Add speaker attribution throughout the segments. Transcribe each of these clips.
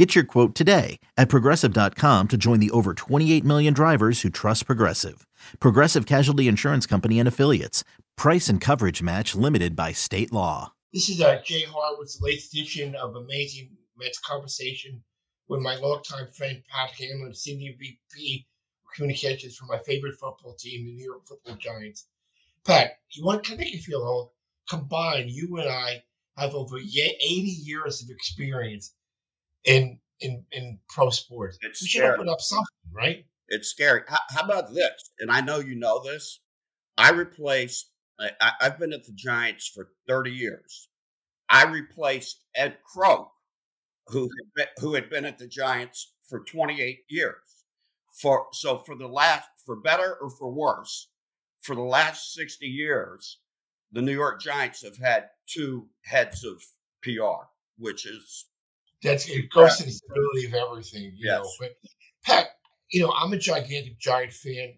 Speaker 1: Get your quote today at progressive.com to join the over 28 million drivers who trust Progressive. Progressive Casualty Insurance Company and Affiliates. Price and coverage match limited by state law.
Speaker 2: This is uh, Jay the latest edition of Amazing Mets Conversation with my longtime friend Pat Hanlon, Senior VP Communications for my favorite football team, the New York Football Giants. Pat, you want to make you feel old? Combined, you and I have over 80 years of experience in in in pro sports.
Speaker 3: It's
Speaker 2: we should
Speaker 3: scary.
Speaker 2: open up something, right?
Speaker 3: It's scary. How, how about this? And I know you know this. I replaced. I, I've been at the Giants for 30 years. I replaced Ed Croke, who had been, who had been at the Giants for 28 years. For so for the last, for better or for worse, for the last 60 years, the New York Giants have had two heads of PR, which is
Speaker 2: That's it goes to the stability of everything, you know. But Pat, you know, I'm a gigantic Giant fan,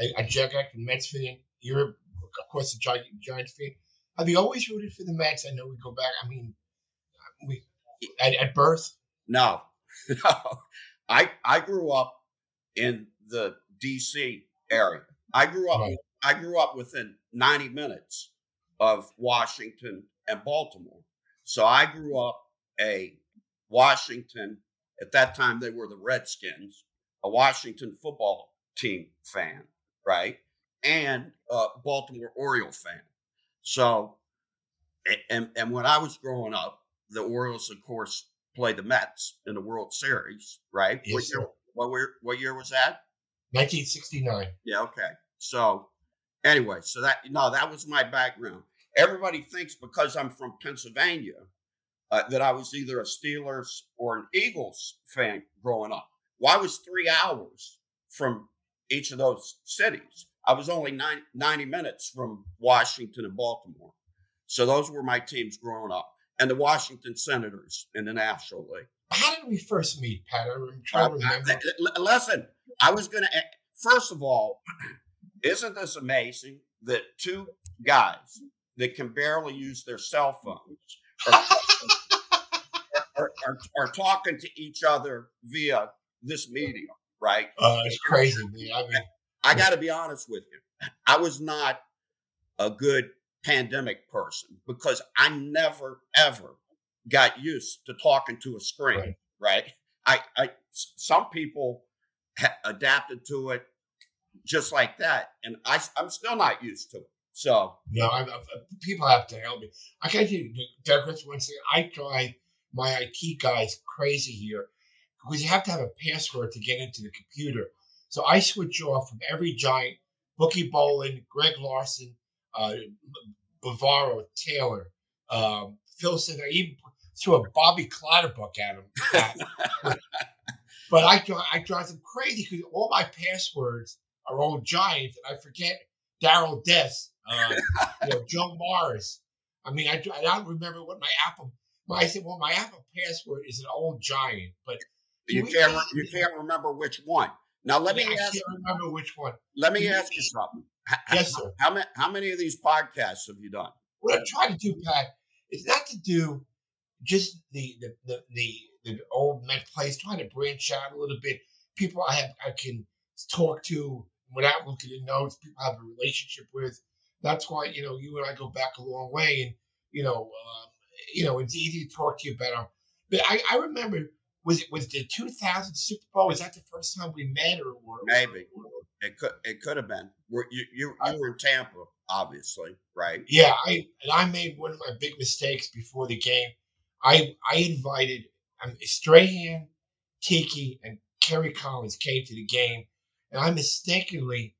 Speaker 2: a, a gigantic Mets fan. You're, of course, a giant Giants fan. Have you always rooted for the Mets? I know we go back. I mean, we at, at birth.
Speaker 3: No, no. I I grew up in the D.C. area. I grew up.
Speaker 2: Right.
Speaker 3: I grew up within 90 minutes of Washington and Baltimore. So I grew up a Washington. At that time, they were the Redskins, a Washington football team fan, right, and a Baltimore Oriole fan. So, and and when I was growing up, the Orioles, of course, played the Mets in the World Series, right?
Speaker 2: Yes,
Speaker 3: what year? What year? What year was that?
Speaker 2: 1969.
Speaker 3: Yeah. Okay. So, anyway, so that no, that was my background. Everybody thinks because I'm from Pennsylvania uh, that I was either a Steelers or an Eagles fan growing up. Well, I was three hours from each of those cities. I was only nine, 90 minutes from Washington and Baltimore. So those were my teams growing up. And the Washington Senators in the National League.
Speaker 2: How did we first meet, Pat? I'm trying to remember.
Speaker 3: Uh, listen, I was going to, first of all, isn't this amazing that two guys that can barely use their cell phones are, are, are, are talking to each other via this medium, right?
Speaker 2: Uh, it's crazy, man. I mean,
Speaker 3: I got to be honest with you. I was not a good pandemic person because I never, ever got used to talking to a screen,
Speaker 2: Right.
Speaker 3: right? I, I, some people ha- adapted to it just like that, and I, I'm still not used to it. So,
Speaker 2: no, I, I, people have to help me. I you, digress one second. I drive my IT guys crazy here because you have to have a password to get into the computer. So I switch off from every giant, Bookie Bolin, Greg Larson, uh, Bavaro, Taylor, um, Phil said I even threw a Bobby Clatterbuck at him. but, but I, I drive them crazy because all my passwords are all giants, and I forget Darrell Dess, uh, you know, Joe Morris. I mean, I, I don't remember what my Apple. My, I said, well, my Apple password is an old giant, but
Speaker 3: you can't re- you can't remember which one. Now let me
Speaker 2: I
Speaker 3: ask
Speaker 2: can't remember which one.
Speaker 3: let me ask you something.
Speaker 2: Yes, sir.
Speaker 3: How many how many of these podcasts have you done?
Speaker 2: What I'm trying to do, Pat, is not to do just the the the the, the old Met plays. Trying to branch out a little bit. People I have I can talk to without looking at notes. People have a relationship with. That's why you know you and I go back a long way, and you know um, you know it's easy to talk to you better. But I, I remember was it was the 2000 Super Bowl? Was that the first time we met, or, or
Speaker 3: Maybe.
Speaker 2: or-
Speaker 3: It could it could have been. Were you you, you were in Tampa, obviously, right?
Speaker 2: Yeah, I and I made one of my big mistakes before the game. I I invited um, Strahan, Tiki, and Kerry Collins came to the game, and I mistakenly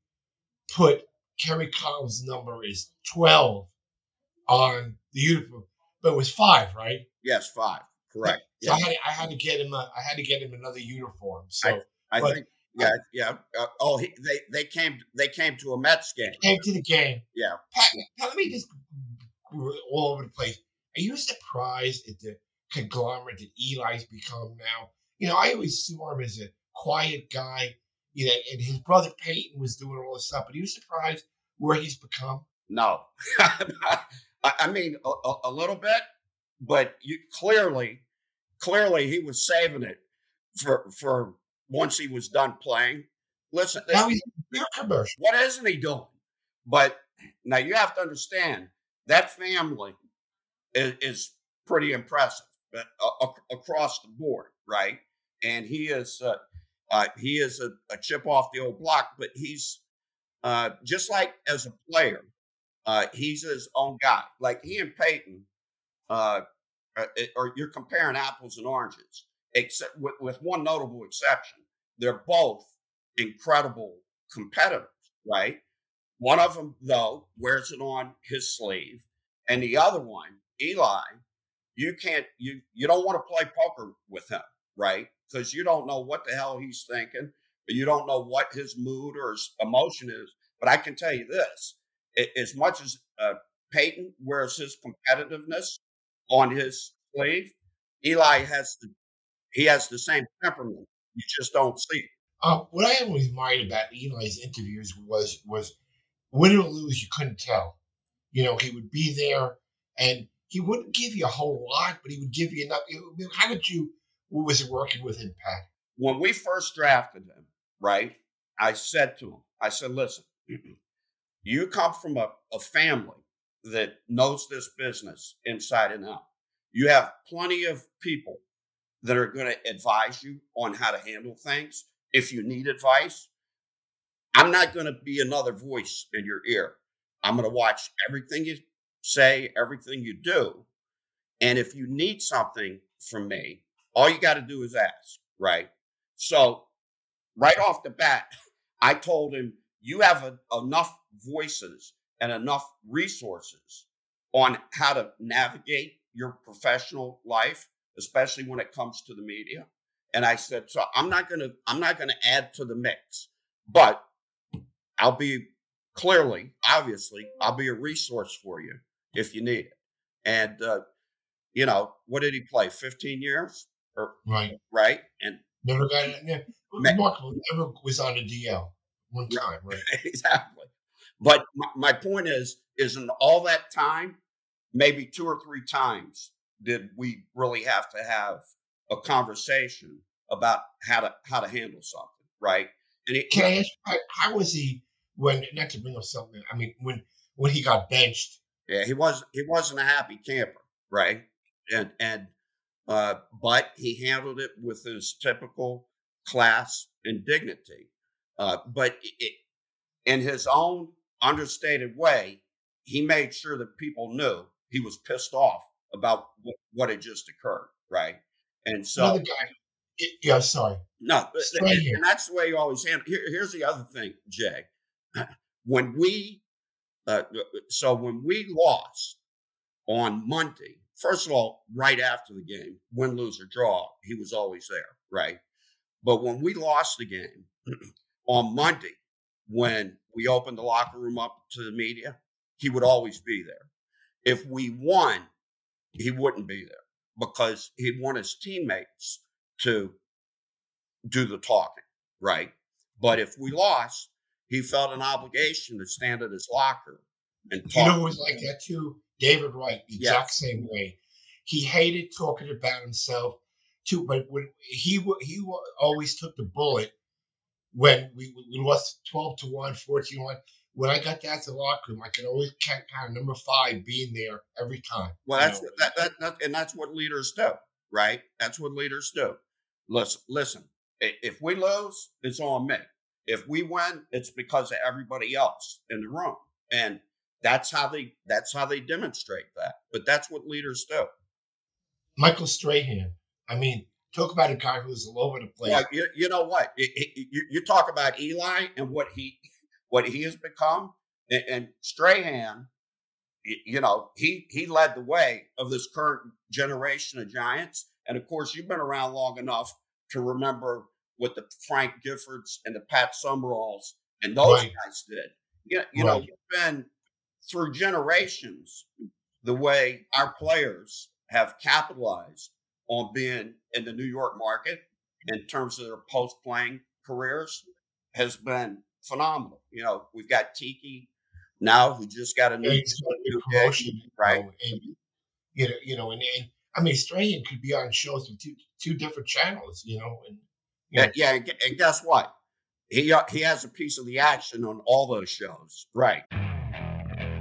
Speaker 2: put Kerry Collins' number is twelve on the uniform, but it was five, right?
Speaker 3: Yes, five. Correct.
Speaker 2: So
Speaker 3: Yeah.
Speaker 2: I had I had to get him a, I had to get him another uniform. So
Speaker 3: I
Speaker 2: but-
Speaker 3: think Yeah, yeah. Uh, oh, he, they they came they came to a Mets game.
Speaker 2: Came to the game.
Speaker 3: Yeah.
Speaker 2: Pat, Pat, let me just all over the place. Are you surprised at the conglomerate that Eli's become now? You know, I always saw him as a quiet guy. You know, and his brother Peyton was doing all this stuff. But are you surprised where he's become?
Speaker 3: No, I mean a, a, little bit, but you clearly, clearly he was saving it for for once he was done playing. Listen,
Speaker 2: now he's beer commercial.
Speaker 3: What isn't he doing? But now you have to understand that family is, is pretty impressive uh, across the board, right? And he is uh, uh, he is a, a, chip off the old block, but he's uh, just like as a player, uh, he's his own guy. Like he and Peyton, uh, or you're comparing apples and oranges, except with, with one notable exception. They're both incredible competitors, right? One of them, though, wears it on his sleeve, and the other one, Eli, you can't you you don't want to play poker with him, right? Because you don't know what the hell he's thinking, but you don't know what his mood or his emotion is. But I can tell you this: as much as uh, Peyton wears his competitiveness on his sleeve, Eli has the he has the same temperament. You just don't see it.
Speaker 2: Uh, what I always admired about Eli's interviews was was win or lose, you couldn't tell. You know, he would be there and he wouldn't give you a whole lot, but he would give you enough. How did you, what was working with him, Pat?
Speaker 3: When we first drafted him, right, I said to him, I said, listen, you come from a, a family that knows this business inside and out. You have plenty of people that are going to advise you on how to handle things if you need advice. I'm not going to be another voice in your ear. I'm going to watch everything you say, everything you do. And if you need something from me, all you got to do is ask, right? So, right off the bat, I told him, you have a, enough voices and enough resources on how to navigate your professional life, especially when it comes to the media. And I said, so I'm not gonna I'm not gonna add to the mix, but I'll be clearly, obviously, I'll be a resource for you if you need it. And uh, you know, what did he play? 15 years? Or,
Speaker 2: right.
Speaker 3: Right. And
Speaker 2: never got it. Remarkable. Never was on a DL one time, right?
Speaker 3: exactly. But my, my point is, is in all that time, maybe two or three times did we really have to have a conversation about how to how to handle something, right?
Speaker 2: And it, can I ask how, how was he when not to bring up something? I mean, when when he got benched.
Speaker 3: Yeah, he was he wasn't a happy camper, right? And and uh, but he handled it with his typical class and dignity. Uh, but it, in his own understated way, he made sure that people knew he was pissed off about what, what had just occurred, right? And so,
Speaker 2: another guy. Yeah, sorry.
Speaker 3: No, and, and, that's the way you always handle. Here, here's the other thing, Jay. When we, uh, uh, so when we lost on Monday, first of all, right after the game, win, lose, or draw, he was always there, right? But when we lost the game on Monday, when we opened the locker room up to the media, he would always be there. If we won, he wouldn't be there because he'd want his teammates to do the talking, right? But if we lost, he felt an obligation to stand at his locker and talk.
Speaker 2: You know who was like that too? David Wright, the exact same way. He hated talking about himself too, but when he he always took the bullet when we, we lost 12 to 1, 14 to 1. When I got that to the locker room, I could always count, count number five being there every time.
Speaker 3: Well, that's that, that, that, and that's what leaders do, right? That's what leaders do. Listen, listen. If we lose, it's on me. If we win, it's because of everybody else in the room, and that's how they that's how they demonstrate that. But that's what leaders do.
Speaker 2: Michael Strahan. I mean, talk about a guy who's all over the place.
Speaker 3: Yeah, you, you know what? It, it, you, you talk about Eli and what he what he has become, and, and Strahan. You know, he he led the way of this current generation of Giants, and of course, you've been around long enough to remember what the Frank Giffords and the Pat Summeralls and those right. guys did. You, you right. know, you've been through generations the way our players have capitalized on being in the New York market in terms of their post playing careers has been phenomenal. You know, we've got Tiki now who just got a new, new
Speaker 2: promotion, right? and you know, you know, and, and I mean, Strahan could be on shows with two two different channels, you know, and
Speaker 3: you know. yeah, yeah, and guess what? He uh, he has a piece of the action on all those shows, right?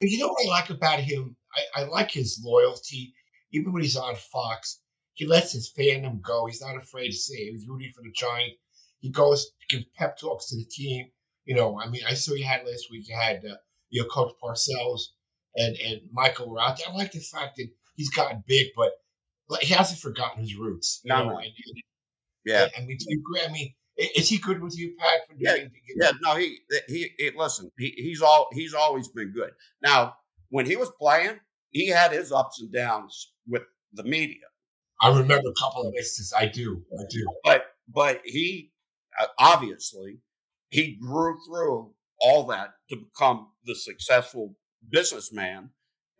Speaker 2: You know what I like about him? I, I like his loyalty. Even when he's on Fox, he lets his fandom go. He's not afraid to say. He's rooting for the Giants. He goes, gives pep talks to the team. You know, I mean, I saw you had last week. You had uh, you know Coach Parcells and and Michael were out there. I like the fact that he's gotten big, but he hasn't forgotten his roots. You no, know, and, and, yeah. I mean, do you agree? I mean, is he good with you, Pat?
Speaker 3: for yeah, yeah. No, he, he he listen. He, he's all he's always been good. Now, when he was playing, he had his ups and downs with the media.
Speaker 2: I remember a couple of instances. I do. I do.
Speaker 3: But but he uh, obviously he grew through all that to become the successful businessman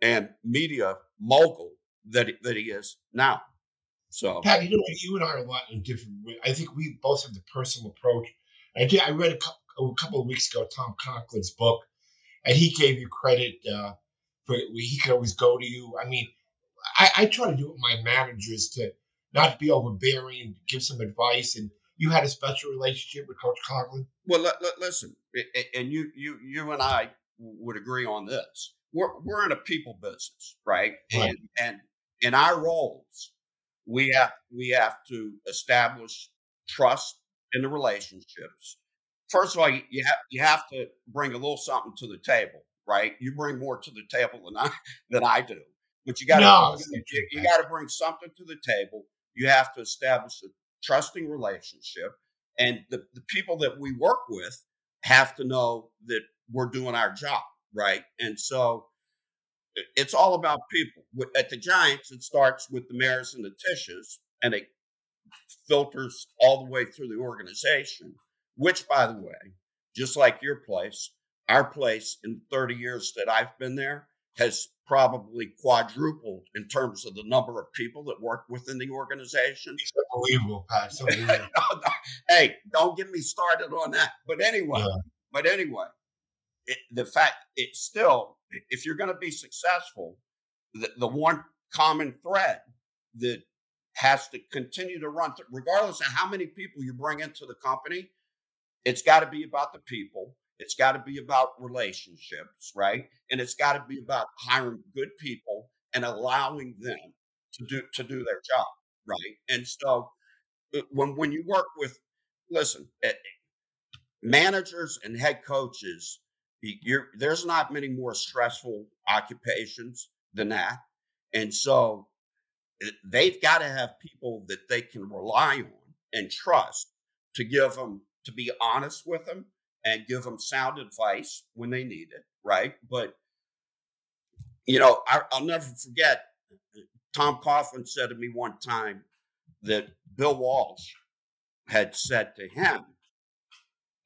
Speaker 3: and media mogul that that he is now. So,
Speaker 2: Pat, you know what? You and I are a lot in different. I think we both have the personal approach. I did. I read a couple, a couple of weeks ago Tom Coughlin's book, and he gave you credit uh, for he could always go to you. I mean, I, I try to do it with my managers to not be overbearing, and give some advice. And you had a special relationship with Coach Coughlin.
Speaker 3: Well, l- l- listen, and you, you, you and I would agree on this. We're we're in a people business, right? right. And and in our roles, we have we have to establish trust in the relationships. First of all, you, you have you have to bring a little something to the table, right? You bring more to the table than I than I do. But you got no, you, you got to bring something to the table. You have to establish a trusting relationship, and the, the people that we work with have to know that we're doing our job, right? And so it's all about people. At the Giants, it starts with the Maras and the Tisches, and it filters all the way through the organization. Which, by the way, just like your place, our place in 30 years that I've been there has probably quadrupled in terms of the number of people that work within the organization.
Speaker 2: It's unbelievable, Pat. unbelievable.
Speaker 3: Oh, hey, don't get me started on that. But anyway, yeah. but anyway, it, the fact it's still, if you're going to be successful, the, the one common thread that has to continue to run, regardless of how many people you bring into the company, it's got to be about the people it's got to be about relationships, right? And it's got to be about hiring good people and allowing them to do to do their job, right? And so uh, when when you work with, listen, eh, managers and head coaches, there's not many more stressful occupations than that, and so eh, they've got to have people that they can rely on and trust to give them to be honest with them and give them sound advice when they need it, right? But you know, I, will never forget. Tom Coughlin said to me one time that Bill Walsh had said to him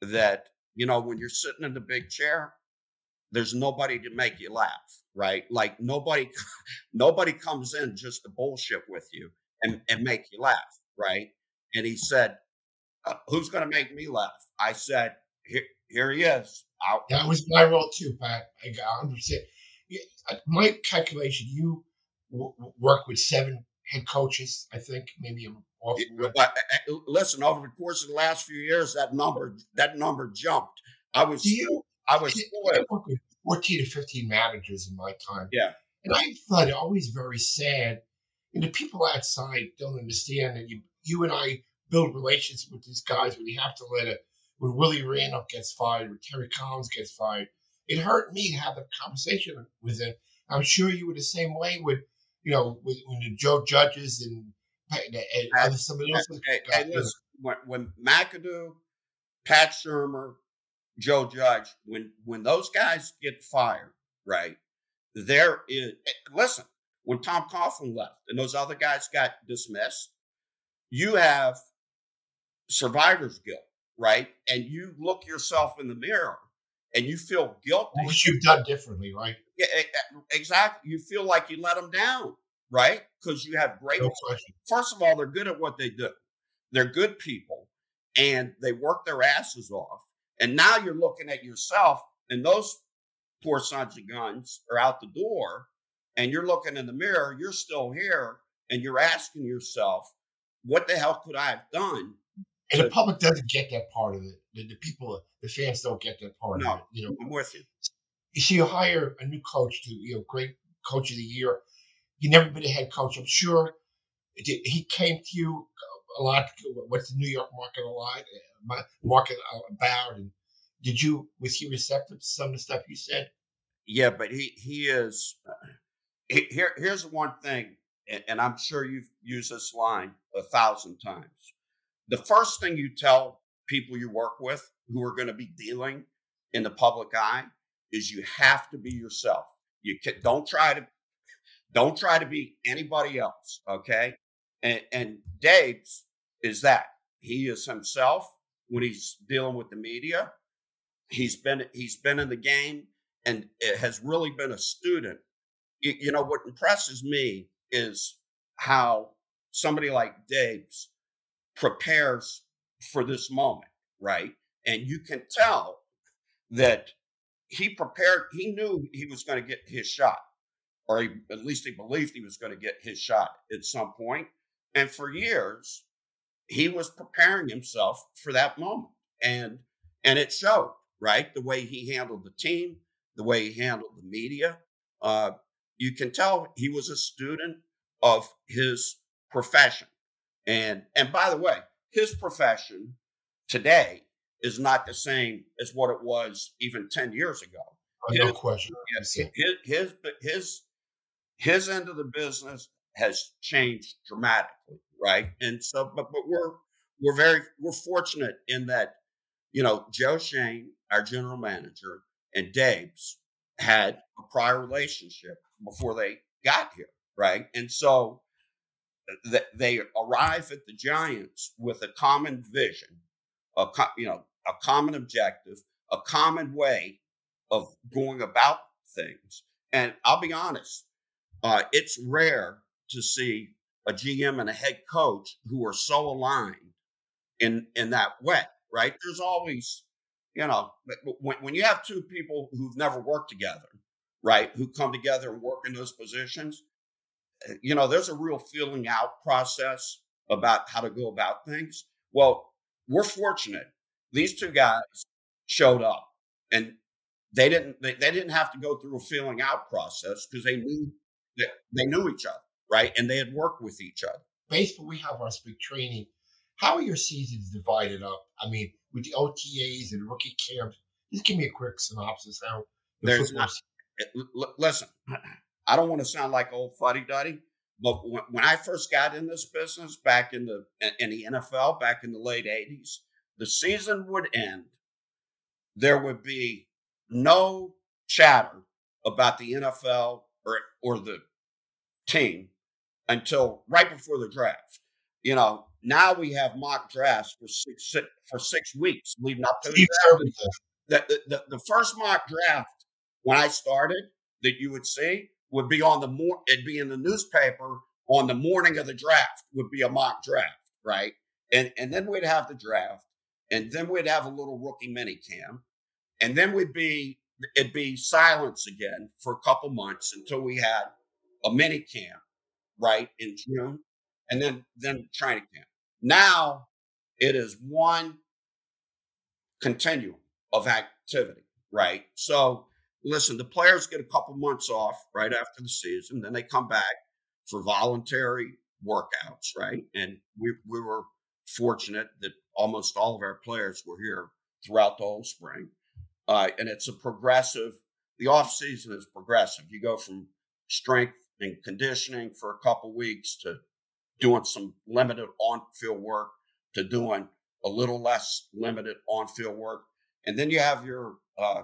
Speaker 3: that you know when you're sitting in the big chair, there's nobody to make you laugh, right? Like nobody, nobody comes in just to bullshit with you and, and make you laugh, right? And he said, uh, "Who's going to make me laugh?" I said, here, here he is. Out.
Speaker 2: That was my role too, Pat. I 100%. Uh, my calculation, you w- work with seven head coaches, I think, maybe I'm off.
Speaker 3: But, uh, uh, listen, over the course of the last few years, that number that number jumped. I was, you, I was,
Speaker 2: I with 14 to 15 managers in my time.
Speaker 3: Yeah.
Speaker 2: And I thought it always very sad. And the people outside don't understand that you, you and I build relationships with these guys when you have to let it. when Willie Randolph gets fired, when Terry Collins gets fired, it hurt me to have the conversation with him. I'm sure you were the same way with, you know, with, when the Joe Judges and, and, and other somebody else.
Speaker 3: Hey, hey, listen, when, when McAdoo, Pat Shurmur, Joe Judge, when when those guys get fired, right? There is eh, listen, when Tom Coughlin left and those other guys got dismissed, you have survivor's guilt, right? And you look yourself in the mirror and you feel guilty.
Speaker 2: What you've done differently, right?
Speaker 3: Yeah, exactly. You feel like you let them down, right? Because you have great.
Speaker 2: No
Speaker 3: First of all, they're good at what they do. They're good people, and they work their asses off. And now you're looking at yourself, and those poor sons of guns are out the door, and you're looking in the mirror. You're still here, and you're asking yourself, "What the hell could I have done
Speaker 2: and the public doesn't get that part of it. The, the people, the fans don't get that part
Speaker 3: no,
Speaker 2: of it. You know,
Speaker 3: I'm with you.
Speaker 2: You see, you hire a new coach to, you know, great coach of the year. You never been a head coach. I'm sure he came to you a lot. What's the New York market a lot? Uh, market about, and did you was he receptive to some of the stuff you said?
Speaker 3: Yeah, but he he is. Here, here's one thing, and I'm sure you've used this line a thousand times the first thing you tell people you work with who are going to be dealing in the public eye is you have to be yourself. You can, don't try to don't try to be anybody else. Okay, and, and Daboll's is that he is himself when he's dealing with the media. He's been he's been in the game and has really been a student. You, you know what impresses me is how somebody like Daboll's prepares for this moment, right? And you can tell that he prepared, he knew he was going to get his shot, or he, at least he believed he was going to get his shot at some point. And for years, he was preparing himself for that moment. And and it showed, right? The way he handled the team, the way he handled the media. Uh, you can tell he was a student of his profession. And and by the way, his profession today is not the same as what it was even 10 years ago.
Speaker 2: Oh, no question.
Speaker 3: His, his his his end of the business has changed dramatically, right? And so but but we're we're very we're fortunate in that you know Joe Schoen, our general manager, and Daboll's had a prior relationship before they got here, right? And so that they arrive at the Giants with a common vision, a you know a common objective, a common way of going about things. And I'll be honest, uh, it's rare to see a GM and a head coach who are so aligned in in that way, right? There's always, you know, when, when you have two people who've never worked together, right, who come together and work in those positions, you know, there's a real feeling out process about how to go about things. Well, we're fortunate. These two guys showed up and they didn't they, they didn't have to go through a feeling out process because they knew that they knew each other, right? And they had worked with each other.
Speaker 2: Baseball, we have our spring training. How are your seasons divided up? I mean, with the OTAs and rookie camps, just give me a quick synopsis. How
Speaker 3: the there's not, eh, listen, I don't want to sound like old fuddy duddy, but when, when I first got in this business back in the in the NFL back in the late '80s, the season would end. There would be no chatter about the NFL or or the team until right before the draft. You know, now we have mock drafts for six for six weeks leading up to the draft. The, the, the, the first mock draft when I started that you would see would be on the more it'd be in the newspaper on the morning of the draft would be a mock draft, right? And and then we'd have the draft, and then we'd have a little rookie mini camp, and then we'd be it'd be silence again for a couple months until we had a mini camp, right, in June, and then then training camp. Now it is one continuum of activity, right? So listen, the players get a couple months off right after the season, then they come back for voluntary workouts, right? And we we were fortunate that almost all of our players were here throughout the whole spring. Uh, and it's a progressive, the off season is progressive. You go from strength and conditioning for a couple weeks to doing some limited on field work to doing a little less limited on field work. And then you have your uh,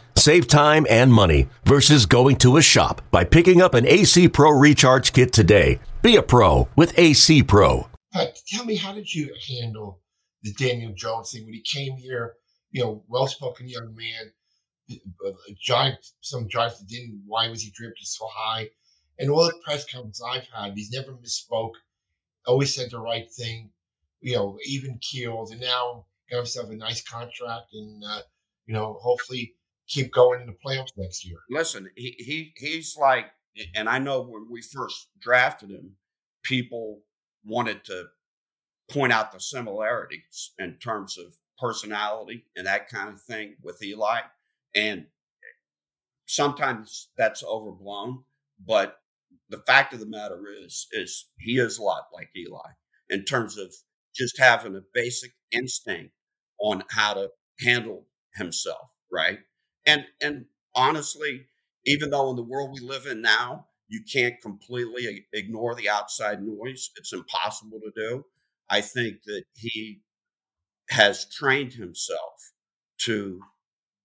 Speaker 4: Save time and money versus going to a shop by picking up an AC Pro Recharge Kit today. Be a pro with AC Pro.
Speaker 2: Pat, tell me, how did you handle the Daniel Jones thing when he came here? You know, well-spoken young man, a giant. Some giants didn't. Why was he drafted so high? And all the press conferences I've had, he's never misspoke. Always said the right thing. You know, even keeled, and now got himself a nice contract, and uh, you know, hopefully keep going in the playoffs next year.
Speaker 3: Listen, he he he's like, and I know when we first drafted him, people wanted to point out the similarities in terms of personality and that kind of thing with Eli. And sometimes that's overblown, but the fact of the matter is, is he is a lot like Eli in terms of just having a basic instinct on how to handle himself, right? And and honestly, even though in the world we live in now, you can't completely ignore the outside noise. It's impossible to do. I think that he has trained himself to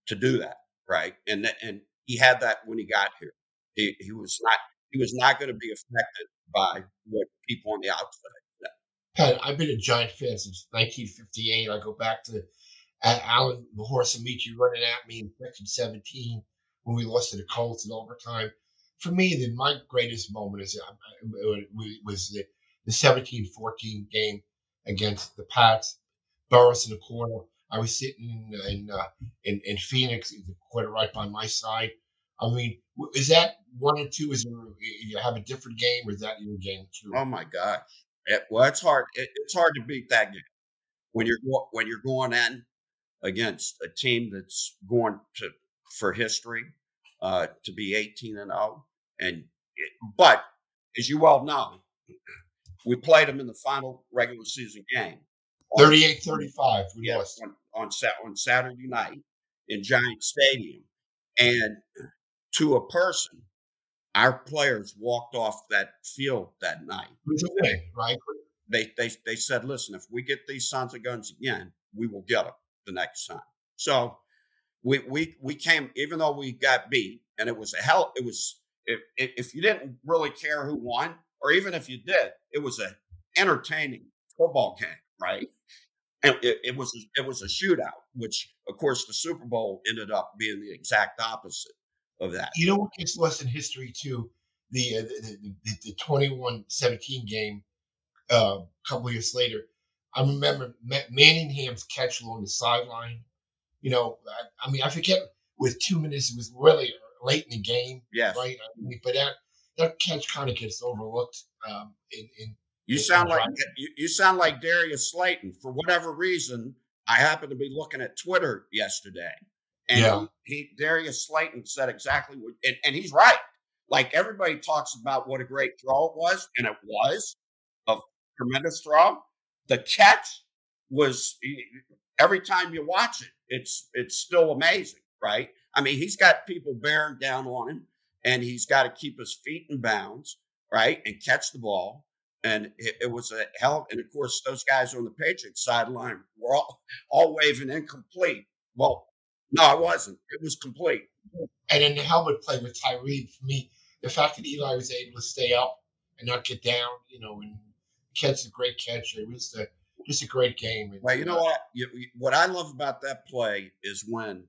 Speaker 3: to do that, right? And and he had that when he got here. He he was not he was not going to be affected by what people on the outside.
Speaker 2: Pat, I've been a Giant fan since 1958. I go back to Alan the Horse Ameche running at me in section 17 when we lost to the Colts in overtime. For me, the, my greatest moment is uh, was the, the 17-14 game against the Pats. Burress in the corner. I was sitting in uh, in, in Phoenix, the corner right by my side. I mean, is that one or two? Is you have a different game, or is that your game too?
Speaker 3: Oh my God! It, well, it's hard. It, it's hard to beat that game when you're when you're going in against a team that's going to for history uh, to be 18 and 0. And it, but as you all know, we played them in the final regular season game.
Speaker 2: 38 35.
Speaker 3: We yes, lost. On, on, on Saturday night in Giant Stadium. And to a person, our players walked off that field that night.
Speaker 2: right?
Speaker 3: They, they, they said, listen, if we get these sons of guns again, we will get them the next time. So we we we came even though we got beat and it was a hell it was if if you didn't really care who won or even if you did it was a entertaining football game right? And it, it was it was a shootout which of course the Super Bowl ended up being the exact opposite of that.
Speaker 2: You know what gets lost in history too? The uh, the, the, the 21-17 game uh, a couple years later I remember Manningham's catch along the sideline. You know, I, I, mean, I forget with two minutes, it was really late in the game.
Speaker 3: Yes.
Speaker 2: Right. I mean, but that that catch kind of gets overlooked. Um, in, in
Speaker 3: you sound like you, you sound like Darius Slayton. For whatever reason, I happened to be looking at Twitter yesterday, and yeah. he Darius Slayton said exactly what, and, and he's right. Like everybody talks about what a great throw it was, and it was a tremendous throw the catch was every time you watch it, it's it's still amazing, right? I mean, he's got people bearing down on him, and he's got to keep his feet in bounds, right, and catch the ball. And it, it was a hell. And of course, those guys on the Patriots sideline were all all waving incomplete. Well, no, it wasn't. It was complete.
Speaker 2: And then the helmet play with Tyree, for me, the fact that Eli was able to stay up and not get down, you know, and catch a great catch. It was the, just a great game.
Speaker 3: And, well, you know what? You, what I love about that play is when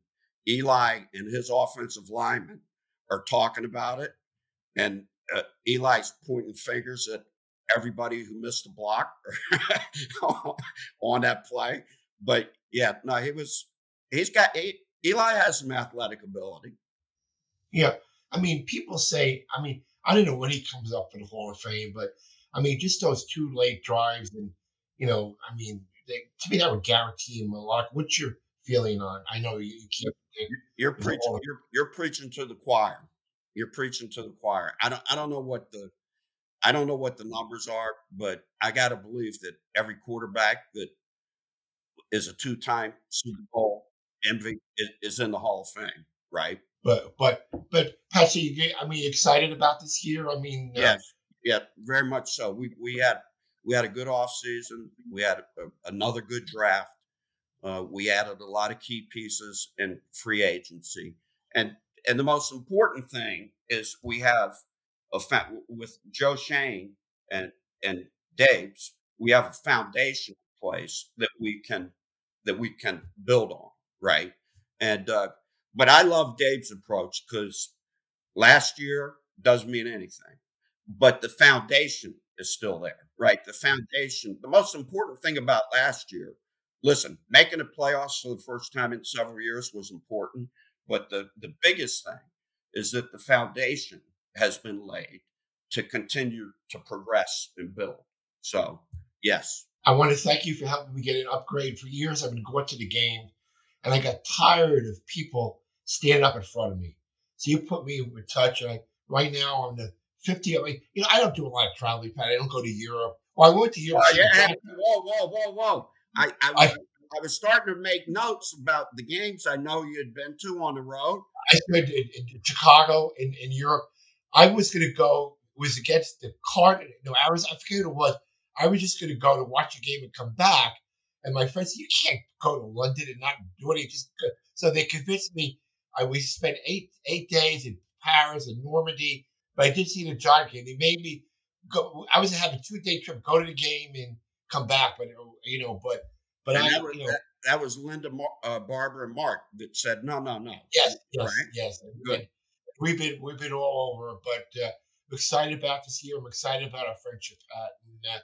Speaker 3: Eli and his offensive linemen are talking about it, and uh, Eli's pointing fingers at everybody who missed a block on that play. But yeah, no, he was. He's got he, Eli has some athletic ability.
Speaker 2: Yeah, I mean, people say, I mean, I don't know when he comes up for the Hall of Fame, but I mean, just those two late drives, and you know, I mean, they, to me that would guarantee him a lot. What's your feeling on? I know you, you keep.
Speaker 3: You're preaching. You're, you're preaching to the choir. You're preaching to the choir. I don't. I don't know what the. I don't know what the numbers are, but I got to believe that every quarterback that is a two-time Super Bowl MVP is, is in the Hall of Fame, right?
Speaker 2: But but but Patsy, I mean, excited about this year. I mean,
Speaker 3: uh, yes, yeah, very much so. We we had we had a good off season. We had a, another good draft. Uh, we added a lot of key pieces in free agency, and and the most important thing is we have a fa- with Joe Schoen and and Daboll's, we have a foundation place that we can that we can build on, right? And uh, but I love Daboll's approach because last year doesn't mean anything, but the foundation is still there, right? The foundation, the most important thing about last year, listen, making the playoffs for the first time in several years was important, but the, the biggest thing is that the foundation has been laid to continue to progress and build. So, yes.
Speaker 2: I want to thank you for helping me get an upgrade. For years, I've been going to the game, and I got tired of people standing up in front of me. So you put me in touch, and I, right now I'm the 50. I mean, you know, I don't do a lot of traveling, Pat. I don't go to Europe. Well, I went to Europe.
Speaker 3: Oh, yeah, whoa, whoa, whoa, whoa! I, I, I, I, was starting to make notes about the games I know you had been to on the road.
Speaker 2: I spent in, in Chicago in, in Europe. I was going to go. Was against the card. No, I was. I forget who it was. I was just going to go to watch a game and come back. And my friend said, "You can't go to London and not do anything." Just so they convinced me. I we spent eight eight days in Paris and Normandy but I did see the Giant game. They made me go. I was having a two day trip, go to the game and come back. But you know, but but
Speaker 3: and
Speaker 2: I,
Speaker 3: that was,
Speaker 2: you know,
Speaker 3: that, that was Linda, uh, Barbara, and Mark that said no, no, no.
Speaker 2: Yes, yes, right? yes. Good. We've been we've been all over, but uh, I'm excited about this year. I'm excited about our friendship, Pat. And uh,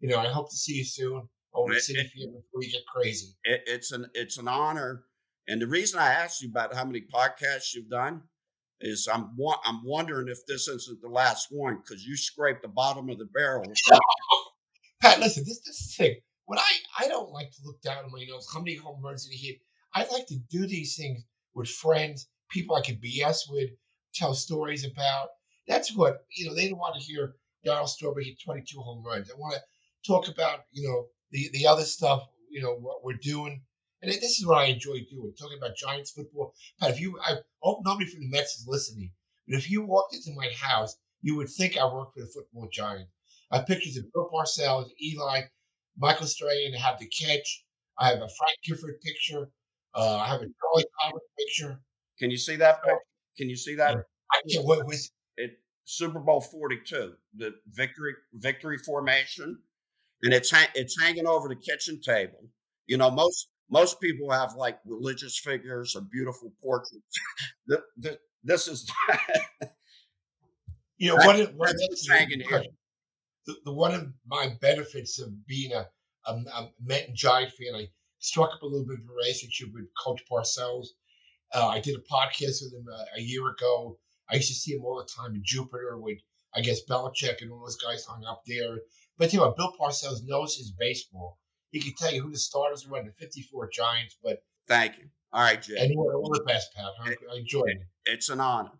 Speaker 2: you know, I hope to see you soon over the Citi Field before we get crazy.
Speaker 3: It, it's an it's an honor. And the reason I asked you about how many podcasts you've done is I'm I'm wondering if this isn't the last one because you scraped the bottom of the barrel.
Speaker 2: Pat, listen, this this is the thing. When I I don't like to look down on my nose. How many home runs did he hit? I like to do these things with friends, people I can BS with, tell stories about. That's what you know. They don't want to hear Darryl Strawberry hit 22 home runs. I want to talk about you know the the other stuff. You know what we're doing and this is what I enjoy doing, talking about Giants football. But if you, I hope nobody from the Mets is listening, but if you walked into my house, you would think I worked for the football giant. I have pictures of Bill Parcells, Eli, Michael Strahan have the catch. I have a Frank Gifford picture. Uh, I have a Charlie Thomas picture.
Speaker 3: Can you see that? Picture? Can you see that?
Speaker 2: I can't. What was
Speaker 3: it? Super Bowl Forty Two, the victory victory formation, and it's ha- it's hanging over the kitchen table. You know, most most people have like religious figures or beautiful portraits. the, the, this is
Speaker 2: you know what, it, what the, the, one of my benefits of being a, a, a Met and Giant fan, I struck up a little bit of a relationship with Coach Parcells. Uh, I did a podcast with him uh, a year ago. I used to see him all the time in Jupiter with, I guess, Belichick and all those guys hung up there. But you know, Bill Parcells knows his baseball. He can tell you who the starters were on the 54 Giants. But
Speaker 3: thank you. All right, Jay.
Speaker 2: And all the best, Pat. I, I enjoyed it.
Speaker 3: It's an honor.